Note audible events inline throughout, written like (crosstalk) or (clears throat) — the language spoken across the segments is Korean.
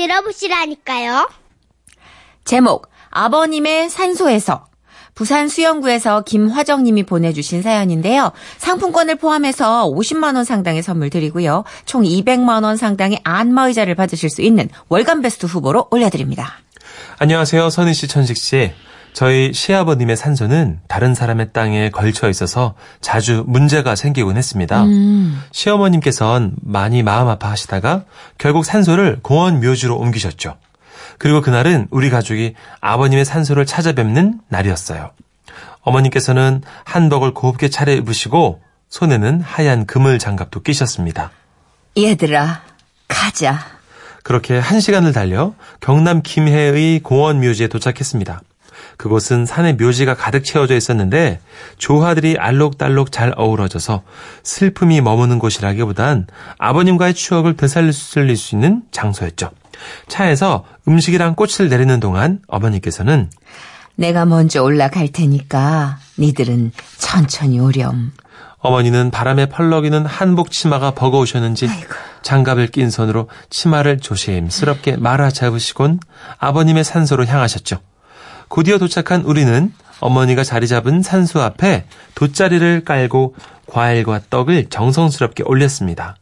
들어보시라니까요. 제목 아버님의 산소에서 부산 수영구에서 김화정님이 보내주신 사연인데요. 상품권을 포함해서 50만 원 상당의 선물 드리고요. 총 200만 원 상당의 안마의자를 받으실 수 있는 월간 베스트 후보로 올려드립니다. 안녕하세요, 선희 씨, 천식 씨. 저희 시아버님의 산소는 다른 사람의 땅에 걸쳐 있어서 자주 문제가 생기곤 했습니다. 음. 시어머님께선 많이 마음 아파하시다가 결국 산소를 공원 묘지로 옮기셨죠. 그리고 그날은 우리 가족이 아버님의 산소를 찾아뵙는 날이었어요. 어머님께서는 한복을 곱게 차려 입으시고 손에는 하얀 그물 장갑도 끼셨습니다. 얘들아, 가자. 그렇게 한 시간을 달려 경남 김해의 공원 묘지에 도착했습니다. 그곳은 산에 묘지가 가득 채워져 있었는데 조화들이 알록달록 잘 어우러져서 슬픔이 머무는 곳이라기보단 아버님과의 추억을 되살릴 수 있는 장소였죠. 차에서 음식이랑 꽃을 내리는 동안 어머니께서는 내가 먼저 올라갈 테니까 니들은 천천히 오렴. 어머니는 바람에 펄럭이는 한복 치마가 버거우셨는지 아이고. 장갑을 낀 손으로 치마를 조심스럽게 말아 잡으시곤 아버님의 산소로 향하셨죠. 곧이어 도착한 우리는 어머니가 자리 잡은 산소 앞에 돗자리를 깔고 과일과 떡을 정성스럽게 올렸습니다.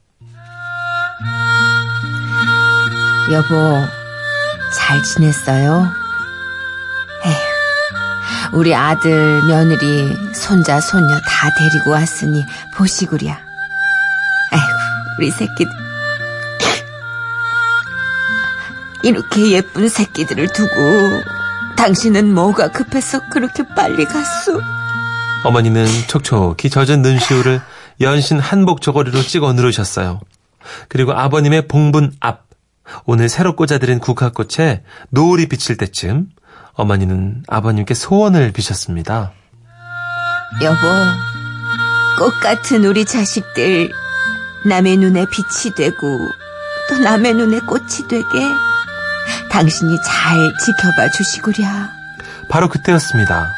여보, 잘 지냈어요? 우리 아들, 며느리, 손자, 손녀 다 데리고 왔으니 보시구랴. 아이고, 우리 새끼들. 이렇게 예쁜 새끼들을 두고 당신은 뭐가 급해서 그렇게 빨리 갔소? 어머니는 촉촉히 젖은 눈시울을 연신 한복 저고리로 찍어 누르셨어요. 그리고 아버님의 봉분 앞, 오늘 새로 꽂아드린 국화꽃에 노을이 비칠 때쯤 어머니는 아버님께 소원을 비셨습니다. 여보, 꽃 같은 우리 자식들 남의 눈에 빛이 되고 또 남의 눈에 꽃이 되게 당신이 잘 지켜봐 주시구랴. 바로 그때였습니다.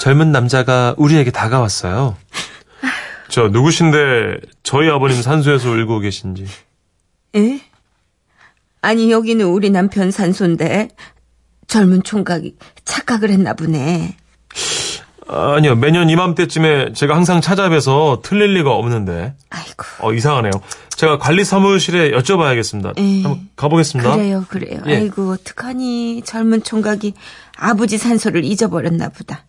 젊은 남자가 우리에게 다가왔어요. 저 누구신데 저희 아버님 산소에서 울고 계신지. 에? 아니 여기는 우리 남편 산소인데 젊은 총각이 착각을 했나 보네. 아니요, 매년 이맘때쯤에 제가 항상 찾아뵈서 틀릴 리가 없는데. 아이고. 어, 이상하네요. 제가 관리 사무실에 여쭤봐야겠습니다. 에. 한번 가보겠습니다. 그래요, 그래요. 예. 아이고 어떡하니 젊은 총각이 아버지 산소를 잊어버렸나 보다.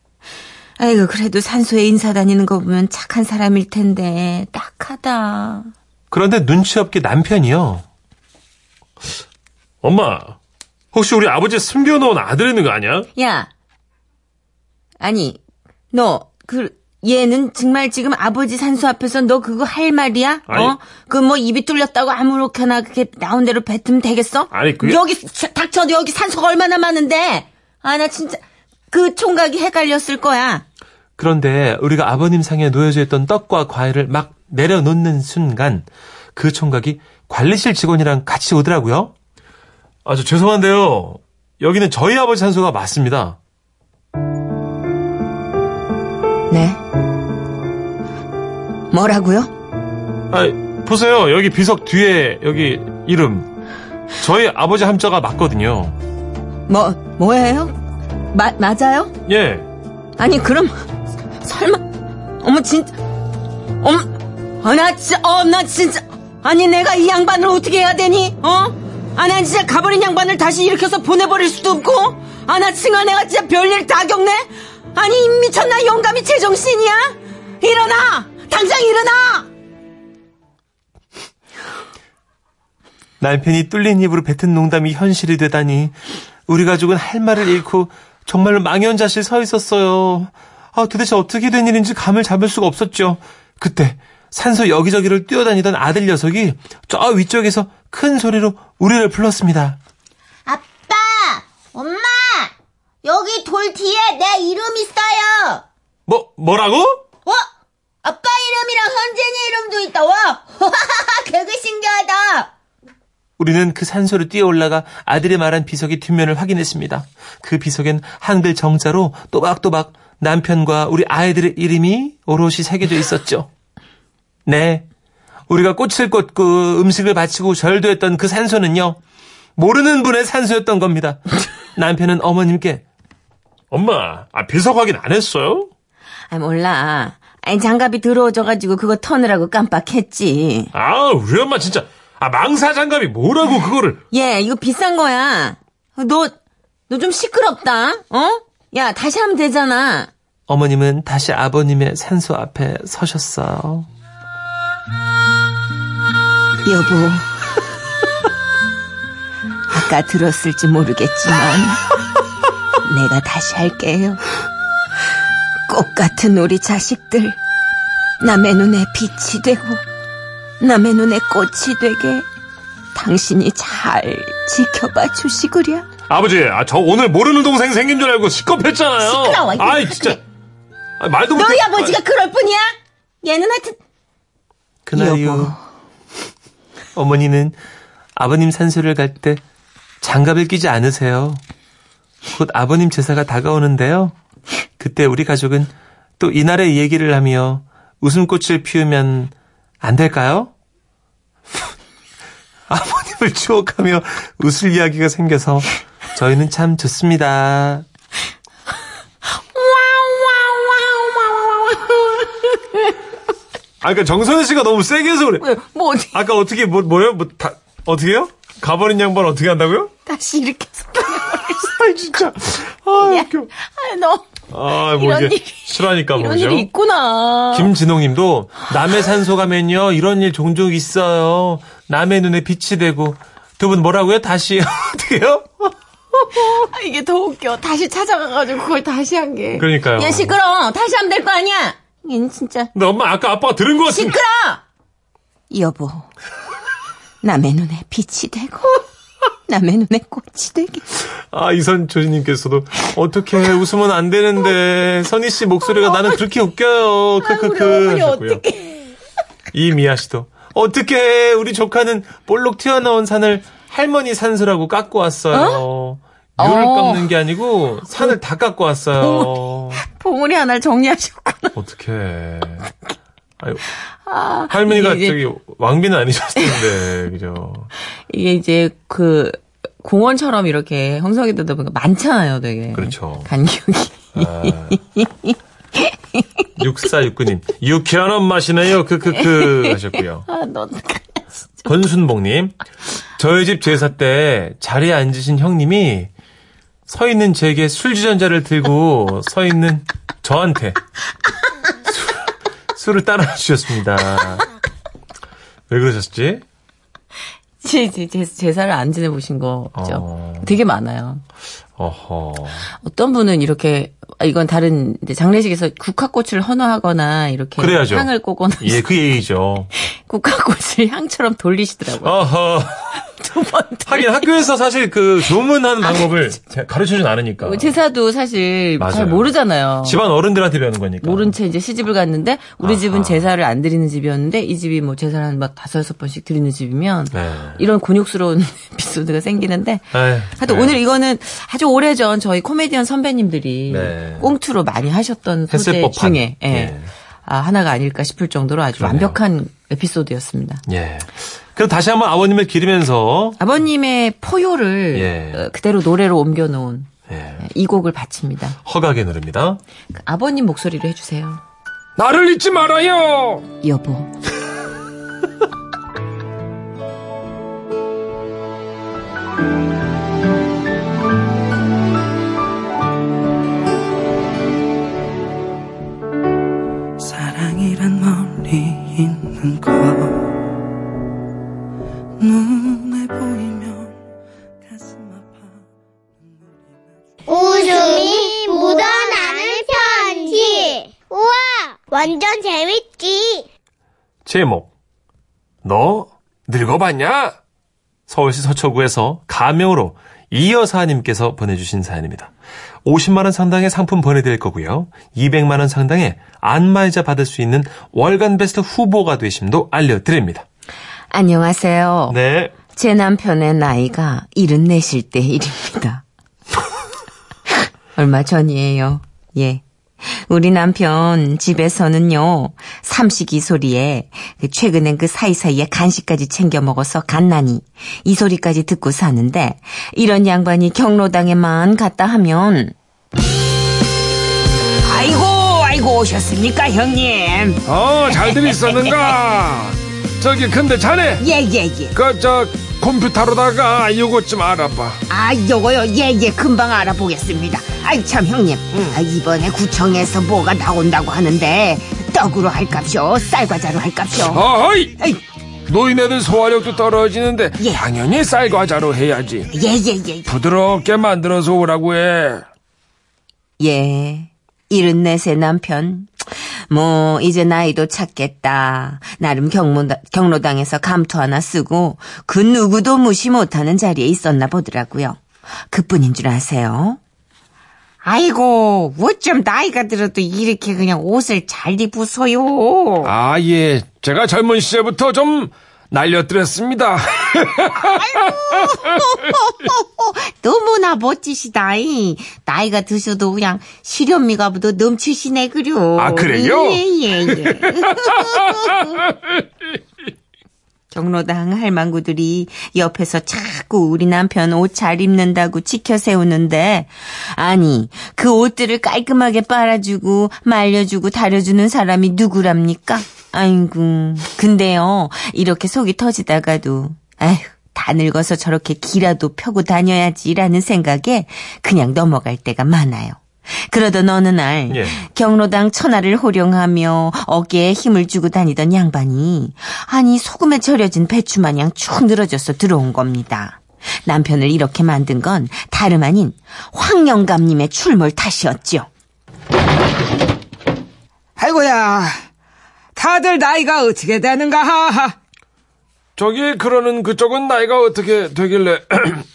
아이고 그래도 산소에 인사 다니는 거 보면 착한 사람일 텐데 딱하다. 그런데 눈치 없게 남편이요. 엄마, 혹시 우리 아버지 숨겨놓은 아들 있는 거 아니야? 야, 아니 너 그 얘는 정말 지금 아버지 산소 앞에서 너 그거 할 말이야? 아니. 어? 그 뭐 입이 뚫렸다고 아무렇게나 그렇게 나온 대로 뱉으면 되겠어? 아니, 그게- 여기 닥쳐 여기 산소가 얼마나 많은데? 아 나 진짜 그 총각이 헷갈렸을 거야. 그런데 우리가 아버님 상에 놓여져 있던 떡과 과일을 막 내려놓는 순간 그 총각이 관리실 직원이랑 같이 오더라고요. 아, 저 죄송한데요. 여기는 저희 아버지 산소가 맞습니다. 네. 뭐라고요? 아, 보세요. 여기 비석 뒤에 여기 이름. 저희 아버지 함자가 맞거든요. 뭐 뭐예요? 마, 맞아요? 예. 아니 그럼 설마 어머 진짜 어머 아, 나 진짜 어 나 진짜 아니 내가 이 양반을 어떻게 해야 되니? 어? 난 진짜 가버린 양반을 다시 일으켜서 보내버릴 수도 없고 아나 칭아 내가 진짜 별일 다 겪네 아니 미쳤나 영감이 제정신이야? 일어나 당장 일어나 남편이 뚫린 입으로 뱉은 농담이 현실이 되다니 우리 가족은 할 말을 잃고 정말로 망연자실 서 있었어요. 아, 도대체 어떻게 된 일인지 감을 잡을 수가 없었죠. 그때 산소 여기저기를 뛰어다니던 아들 녀석이 저 위쪽에서 큰 소리로 우리를 불렀습니다. 아빠, 엄마, 여기 돌 뒤에 내 이름 있어요. 뭐 뭐라고? 와, 아빠 이름이랑 현진이 이름도 있다. 와, (laughs) 되게 신기하다. 우리는 그 산소를 뛰어 올라가 아들이 말한 비석의 뒷면을 확인했습니다. 그 비석엔 한글 정자로 또박또박 남편과 우리 아이들의 이름이 오롯이 새겨져 있었죠. (laughs) 네. 우리가 꽃을 꽂고 음식을 바치고 절도했던 그 산소는요. 모르는 분의 산소였던 겁니다. (laughs) 남편은 어머님께 엄마, 아, 비석 확인 안 했어요? 아, 몰라. 아니, 장갑이 들어오져가지고 그거 터느라고 깜빡했지. 아, 우리 엄마 진짜 아, 망사 장갑이 뭐라고 그거를 얘, 이거 비싼 거야. 너, 너 좀 시끄럽다, 어? 야, 다시 하면 되잖아. 어머님은 다시 아버님의 산소 앞에 서셨어요. 여보. (laughs) 아까 들었을지 모르겠지만, 내가 다시 할게요. 꽃 같은 우리 자식들, 남의 눈에 빛이 되고, 남의 눈에 꽃이 되게, 당신이 잘 지켜봐 주시구려. 아버지, 아, 저 오늘 모르는 동생 생긴 줄 알고 시겁했잖아요. 시끄러워, 이거. 아이, 진짜. 아, 말도 못해. 너희 아버지가 그럴 뿐이야? 얘는 하여튼, 그날 이후 어머니는 아버님 산소를 갈 때 장갑을 끼지 않으세요. 곧 아버님 제사가 다가오는데요. 그때 우리 가족은 또 이날의 얘기를 하며 웃음꽃을 피우면 안 될까요? (laughs) 아버님을 추억하며 웃을 이야기가 생겨서 저희는 참 좋습니다. 아, 그니까 정선혜 씨가 너무 세게 해서 그래. 왜, 뭐, 어디, 아까 어떻게 뭐 뭐요? 뭐 다 어떻게요? 가버린 양반 어떻게 한다고요? 다시 이렇게 (laughs) 해서. 아 진짜. 아 웃겨. 아, 너. 아 뭐 이런 이게 일이- 싫어하니까 이런 뭐죠? 일이 있구나. 김진홍님도 남의 산소 가면요 이런 일 종종 있어요. 남의 눈에 빛이 되고 두 분 뭐라고요? 다시 (laughs) 어떻게요? 아, 이게 더 웃겨. 다시 찾아가가지고 그걸 다시 한 게. 그러니까요. 얘 시끄러. 다시 하면 될 거 아니야. 얘는 진짜. 근데 엄마 아까 아빠가 들은 것 같은데. 시끄러! 여보. 남의 눈에 빛이 되고, (laughs) 남의 눈에 꽃이 되게. 아 이선 조지님께서도 어떻게 웃으면 안 되는데 선희 씨 목소리가 나는 그렇게 웃겨요. 크크크. 어떻게. 이미아 씨도 어떻게 우리 조카는 볼록 튀어나온 산을 할머니 산수라고 깎고 왔어요. 묘를 어. 깎는 게 아니고 산을 다 깎고 왔어요. 봉우리 하나를 정리하셨구나. 어떻게? 아유, 할머니가 이게 이제- 저기 왕비는 아니셨을 텐데 (laughs) 그죠? 이게 이제 그, 공원처럼 이렇게 형성이 되다 보니까 많잖아요, 되게. 그렇죠. 간격이. 아. 6469님 유쾌한 엄마시네요. 크크크 하셨고요. 아, 너, 권순복님, 저희 집 제사 때 자리에 앉으신 형님이 서 있는 제게 술 주전자를 들고 서 있는 저한테 술, 술을 따라 주셨습니다. 왜 그러셨지? 제, 제, 제, 제사를 안 지내보신 거죠. 어. 되게 많아요. 어허. 어떤 분은 이렇게 아, 이건 다른 장례식에서 국화꽃을 헌화하거나 이렇게 그래야죠. 향을 꼬거나 예, 그 얘기죠. (laughs) 국화꽃을 향처럼 돌리시더라고요. 어허. (laughs) 두 번. 하긴 학교에서 사실 그 조문하는 방법을 가르쳐 주진 않으니까. 뭐 제사도 사실 맞아요. 잘 모르잖아요. 집안 어른들한테 배우는 거니까. 모른 채 이제 시집을 갔는데 우리 아하. 집은 제사를 안 드리는 집이었는데 이 집이 뭐 제사를 한 막 다섯 여섯 번씩 드리는 집이면 네. 이런 곤욕스러운 (laughs) 에피소드가 생기는데 하여튼 네. 오늘 이거는 아주 오래전 저희 코미디언 선배님들이 네. 꽁투로 많이 하셨던 소재 법한. 중에 예. 예. 아, 하나가 아닐까 싶을 정도로 아주 그러네요. 완벽한 에피소드였습니다. 예. 그럼 다시 한번 아버님을 기리면서 아버님의 포효를 예. 어, 그대로 노래로 옮겨놓은 예. 이 곡을 바칩니다. 허각에 누릅니다. 그 아버님 목소리로 해주세요. 나를 잊지 말아요. 여보. (laughs) 있는 것 눈에 보이면 가슴 아파 웃음이 묻어나는 편지. 우와, 완전 재밌지. 제목. 너 늙어봤냐? 서울시 서초구에서 가명으로 이여사님께서 보내주신 사연입니다. 50만원 상당의 상품 보내드릴 거고요. 200만원 상당의 안마의자 받을 수 있는 월간 베스트 후보가 되심도 알려드립니다. 안녕하세요. 네. 제 남편의 나이가 74일 때 일입니다. (laughs) 얼마 전이에요. 예. 우리 남편 집에서는요, 삼식이 소리에 그 최근엔 그 사이사이에 간식까지 챙겨 먹어서 갓나니 이 소리까지 듣고 사는데 이런 양반이 경로당에만 갔다 하면 아이고 아이고 오셨습니까 형님? 어, 잘들 있었는가? 저기, 근데 자네, 예예예. 그, 저, 컴퓨터로다가 요것 좀 알아봐. 아 요거요 예 예 금방 알아보겠습니다 아이 참 형님 아, 이번에 구청에서 뭐가 나온다고 하는데 떡으로 할값이요 쌀과자로 할값이요 어허이! 에이. 노인네들 소화력도 떨어지는데, 예. 당연히 쌀과자로 해야지. 예 예 예 부드럽게 만들어서 오라고 해. 예. 일흔 넷의 남편. 뭐, 이제 나이도 찼겠다. 나름 경로, 경로당에서 감투 하나 쓰고, 그 누구도 무시 못하는 자리에 있었나 보더라고요. 그 뿐인 줄 아세요? 아이고, 어쩜 나이가 들어도 이렇게 그냥 옷을 잘 입으소요. 아, 예. 제가 젊은 시절부터 좀 날려드렸습니다. (laughs) 너무나 멋지시다. 이. 나이가 드셔도 그냥 실현미가 도 넘치시네, 그려. 아, 그래요? 예, 예, 예. (laughs) 경로당 할망구들이 옆에서 자꾸 우리 남편 옷 잘 입는다고 지켜 세우는데, 아니, 그 옷들을 깔끔하게 빨아주고, 말려주고, 다려주는 사람이 누구랍니까? 아이고, 근데요, 이렇게 속이 터지다가도, 아휴, 다 늙어서 저렇게 기라도 펴고 다녀야지라는 생각에 그냥 넘어갈 때가 많아요. 그러던 어느 날 예. 경로당 천하를 호령하며 어깨에 힘을 주고 다니던 양반이 아니 소금에 절여진 배추 마냥 축 늘어져서 들어온 겁니다. 남편을 이렇게 만든 건 다름 아닌 황영감님의 출몰 탓이었죠. 아이고야, 다들 나이가 어떻게 되는가 하하. 저기, 그러는 그쪽은 나이가 어떻게 되길래,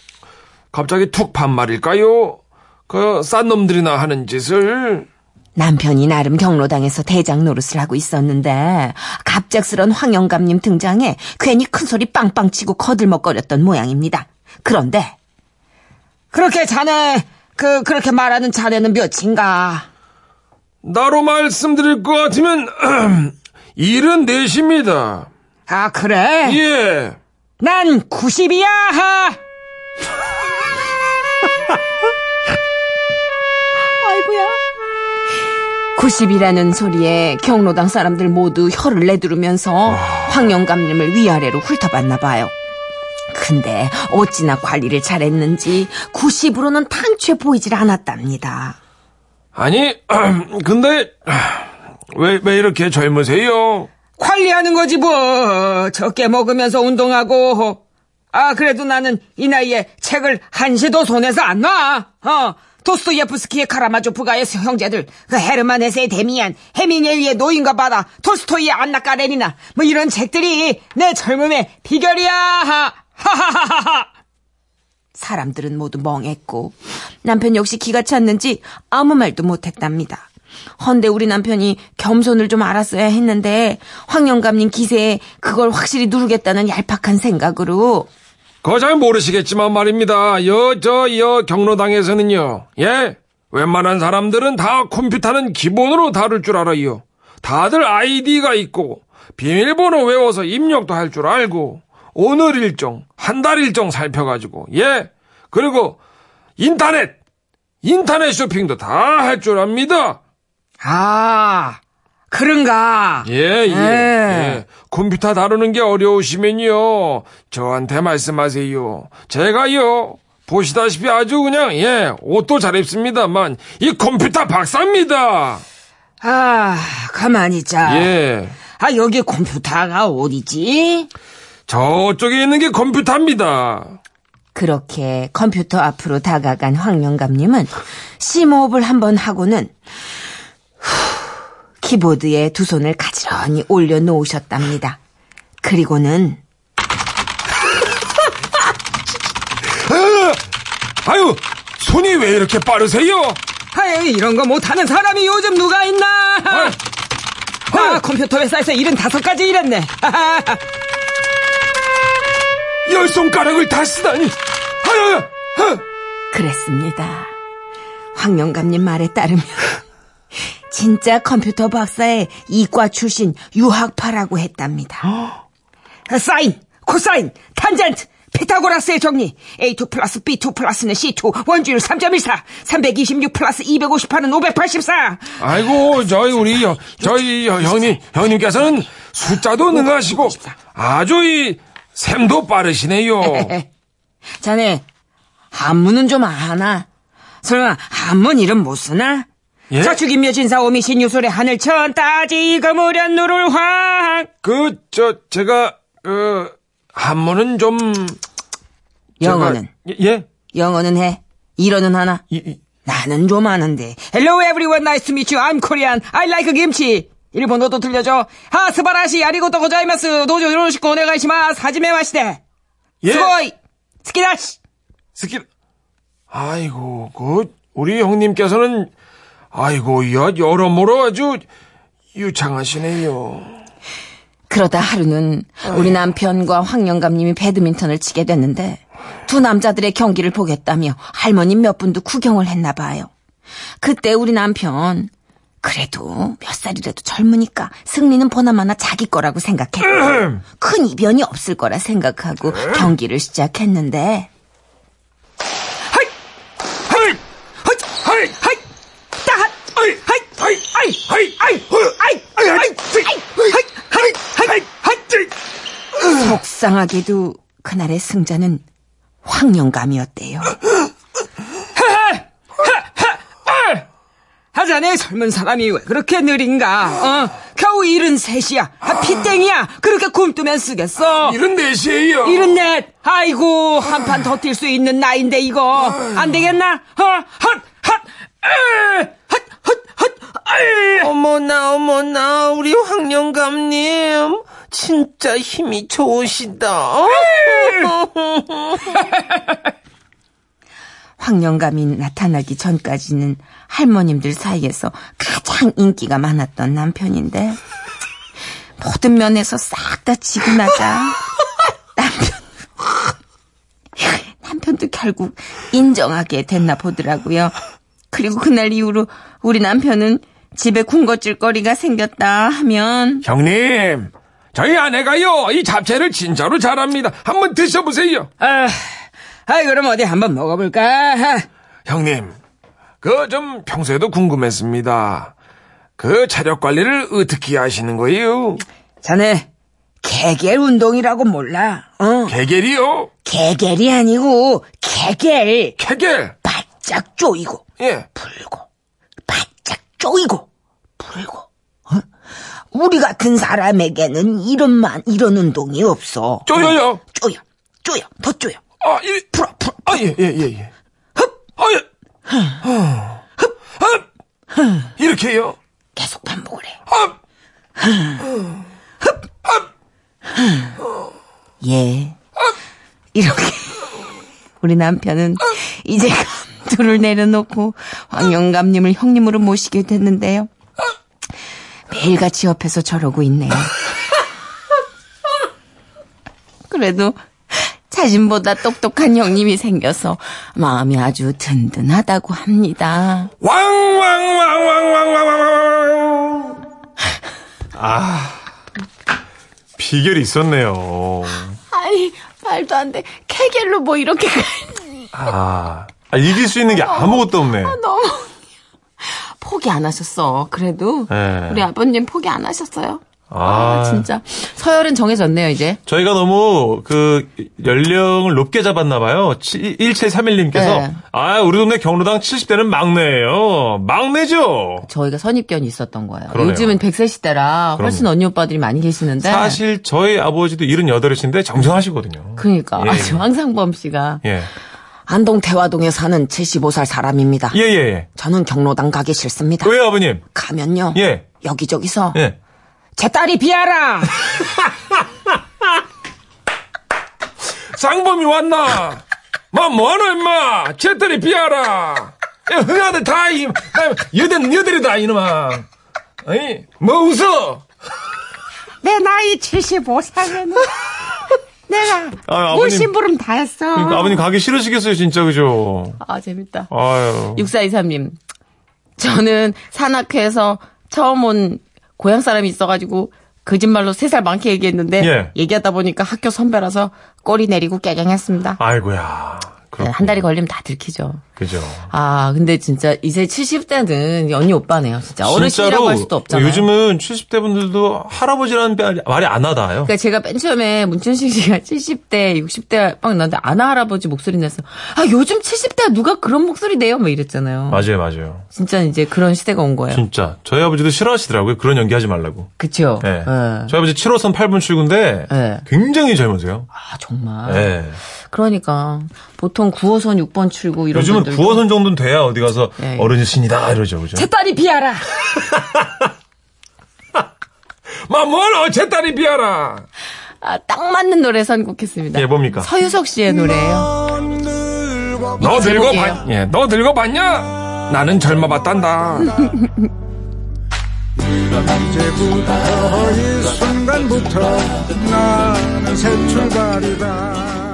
(clears throat) 갑자기 툭 반말일까요? 그, 싼 놈들이나 하는 짓을. 남편이 나름 경로당에서 대장 노릇을 하고 있었는데 갑작스런 황영감님 등장에 괜히 큰 소리 빵빵 치고 거들먹거렸던 모양입니다. 그런데 그렇게 자네, 그, 그렇게 말하는 자네는 몇인가? 나로 말씀드릴 것 같으면, (clears throat) 일은 넷입니다. 아, 그래? 예. 난 90이야, 하! (laughs) 아이고야. 90이라는 소리에 경로당 사람들 모두 혀를 내두르면서 황영감님을 위아래로 훑어봤나 봐요. 근데 어찌나 관리를 잘했는지 90으로는 당최 보이질 않았답니다. 아니, (clears throat) 근데, 왜, 왜 이렇게 젊으세요? 관리하는 거지, 뭐. 적게 먹으면서 운동하고. 아, 그래도 나는 이 나이에 책을 한시도 손에서 안 놔. 어. 도스토예프스키의 카라마조프가의 형제들, 그 헤르만 헤세의 데미안, 헤밍엘리의 노인과 바다, 톨스토이의 안나 까레니나, 뭐 이런 책들이 내 젊음의 비결이야. 사람들은 모두 멍했고 남편 역시 기가 찼는지 아무 말도 못했답니다. 헌데 우리 남편이 겸손을 좀 알았어야 했는데 황 영감님 기세에 그걸 확실히 누르겠다는 얄팍한 생각으로 그거 잘 모르시겠지만 말입니다. 여, 저, 여 경로당에서는요. 예? 웬만한 사람들은 다 컴퓨터는 기본으로 다룰 줄 알아요. 다들 아이디가 있고, 비밀번호 외워서 입력도 할 줄 알고, 오늘 일정, 한 달 일정 살펴가지고, 예? 그리고 인터넷! 인터넷 쇼핑도 다 할 줄 압니다. 아, 그런가? 예, 예, 예. 예. 컴퓨터 다루는 게 어려우시면요. 저한테 말씀하세요. 제가요. 보시다시피 아주 그냥, 예, 옷도 잘 입습니다만, 이 컴퓨터 박사입니다. 아, 가만히 있자. 예. 아, 여기 컴퓨터가 어디지? 저쪽에 있는 게 컴퓨터입니다. 그렇게 컴퓨터 앞으로 다가간 황영감님은 심호흡을 한번 하고는 후, 키보드에 두 손을 가지런히 올려놓으셨답니다. 그리고는 아유, 손이 왜 이렇게 빠르세요? 아유, 이런 거 못하는 사람이 요즘 누가 있나? 아, 아, 컴퓨터 회사에서 예순다섯까지 일했네. (laughs) 열 손가락을 다 쓰다니. 아유, 아유. 그랬습니다. 황영감님 말에 따르면 (laughs) 진짜 컴퓨터 박사의 이과 출신 유학파라고 했답니다. 사인, 코사인, 탄젠트, 피타고라스의 정리. A2 플러스 B2 플러스는 C2, 원주율 3.14, 326 플러스 258은 584. 아이고, 저희, 우리, 여- 저희 여- 형님, 형님께서는 숫자도 능하시고, 아주 이, 샘도 빠르시네요. (laughs) 자네, 한문은 좀 아나? 설마 한문 이름 못 쓰나? 예? 저축인묘 진사 오미 신 유솔의 하늘 천 따지 거무련 누를 황. 그, 저, 제가, 그, 한문은 좀. 제가- 영어는? 예? 영어는 해? 일어는 하나? 이, 이, 나는 좀 아는데. Hello everyone. Nice to meet you. I'm Korean. I like 김치 일본어도 들려줘. 하 すばらしい ありがとうございます. どうぞ よろしく お願いします はじめまして. 예? すごい. つきだし. 스킬. 아이고, 그, 우리 형님께서는, 아이고, 여, 여러모로 아주 유창하시네요. 그러다 하루는 우리 남편과 황영감님이 배드민턴을 치게 됐는데 두 남자들의 경기를 보겠다며 할머님 몇 분도 구경을 했나 봐요. 그때 우리 남편 그래도 몇 살이라도 젊으니까 승리는 보나마나 자기 거라고 생각했고 큰 이변이 없을 거라 생각하고 경기를 시작했는데 하이! 하이! 하이! 하이! 따핫 하이! 하이! 하이! 하이! 하이! 하이! 하이! 하이! 하이! 하이! 하이! 속상하게도 그날의 승자는 황영감이었대요. 하 자네 젊은 사람이 왜 그렇게 느린가? 어? 겨우 일흔 셋이야. 아, 핏덩이야. 그렇게 굼뜨면 쓰겠어. 이런 내시에요. 일흔 넷. 아이고 한 판 더 뛸 수 있는 나이인데 이거 안 되겠나? 어? 헛! 헛! 에! 에! 어머나 어머나 우리 황영감님 진짜 힘이 좋으시다. (laughs) 황영감이 나타나기 전까지는 할머님들 사이에서 가장 인기가 많았던 남편인데 모든 면에서 싹 다 지고 나자 남편 남편도 결국 인정하게 됐나 보더라고요. 그리고 그날 이후로 우리 남편은 집에 군것질 거리가 생겼다 하면 형님, 저희 아내가요, 이 잡채를 진짜로 잘합니다. 한번 드셔보세요. 아, 아 그럼 어디 한번 먹어볼까? 형님, 그 좀 평소에도 궁금했습니다. 그 체력 관리를 어떻게 하시는 거예요? 자네 개겔 운동이라고 몰라? 어? 개겔이요? 개겔이 아니고 개겔 개겔. 바짝 조이고 예. 풀고 조이고 풀고 어? 우리 같은 사람에게는 이런만 이런 운동이 없어 쪼여요. 쪼여 쪼여 더 쪼여 아, 이, 풀어, 풀어. 아, 예, 예, 예, 예. 흡! 아, 예. 흡! 흡! 이렇게요. 계속 반복을 해 흡! 예. 이렇게 우리 남편은 이제 감투를 내려놓고 황영감님을 형님으로 모시게 됐는데요. 매일같이 옆에서 저러고 있네요. 그래도 자신보다 똑똑한 형님이 생겨서 마음이 아주 든든하다고 합니다. 왕왕왕왕왕왕왕왕. 비결이 있었네요. 아니, 말도 안 돼. 케겔로 뭐 이렇게. 아, 아, 이길 수 있는 게 아무것도 없네. 포기 안 하셨어. 그래도. 네. 우리 아버님 포기 안 하셨어요. 아, 아, 진짜. 서열은 정해졌네요, 이제. 저희가 너무 그 연령을 높게 잡았나 봐요. 1731님께서 네. 아, 우리 동네 경로당 70대는 막내예요. 막내죠. 저희가 선입견이 있었던 거예요. 그러네요. 요즘은 100세 시대라 훨씬 그럼요. 언니 오빠들이 많이 계시는데. 사실 저희 아버지도 78이신데 정정하시거든요. 그러니까 예, 아주 예. 황상범 씨가 예. 안동 대화동에 사는 75살 사람입니다. 예, 예, 예. 저는 경로당 가기 싫습니다. 왜요, 아버님? 가면요. 예. 여기저기서 예. 제 딸이 비하라. (laughs) 상범이 왔나? 마, 뭐하노, 임마? 쟤들이 비하라. 야, 흥아들 다, 이, 여든, 여들이다, 이놈아. 아니, 뭐 웃어? 내 나이 75살에는 내가 아, 아버님. 물심부름 다 했어. 그러니까 아버님 가기 싫으시겠어요, 진짜, 그죠? 아 재밌다. 아유. 6423님. 저는 산악회에서 처음 온 고향 사람이 있어가지고 거짓말로 세 살 많게 얘기했는데 예. 얘기하다 보니까 학교 선배라서 꼬리 내리고 깨갱했습니다. 아이고야. 그렇군요. 한 달이 걸리면 다 들키죠. 그죠. 아, 근데 진짜 이제 70대는 언니 오빠네요. 진짜 어르신이라고 할 수도 없잖아요. 요즘은 70대 분들도 할아버지라는 말이- 안 하다요. 그러니까 제가 맨 처음에 문춘식 씨가 70대, 60대 막 나는데 아나 할아버지 목소리 내서 아 요즘 70대 누가 그런 목소리 내요? 막 이랬잖아요. 맞아요, 맞아요. 진짜 이제 그런 시대가 온 거예요. 진짜 저희 아버지도 싫어하시더라고요. 그런 연기 하지 말라고. 그쵸? 예. 예. 저희 아버지 7호선 8분 출구인데 예. 굉장히 젊으세요. 아 정말. 예. 그러니까 보통 9호선 6번 출구 이런 요즘은 분들도 9호선 정도는 돼야 어디 가서 예, 예. 어르신이다 이러죠, 그죠? 제 딸이 비하라. 마뭘 제 딸이 비하라. 아, 딱 맞는 노래 선곡했습니다. 예, 뭡니까? 서유석 씨의 노래예요. 너 늙어 제목이에요. 봤, 예, 너 늙어 봤냐? 나는 젊어 봤단다. 이제부터 이 순간부터 나는 새 출발이다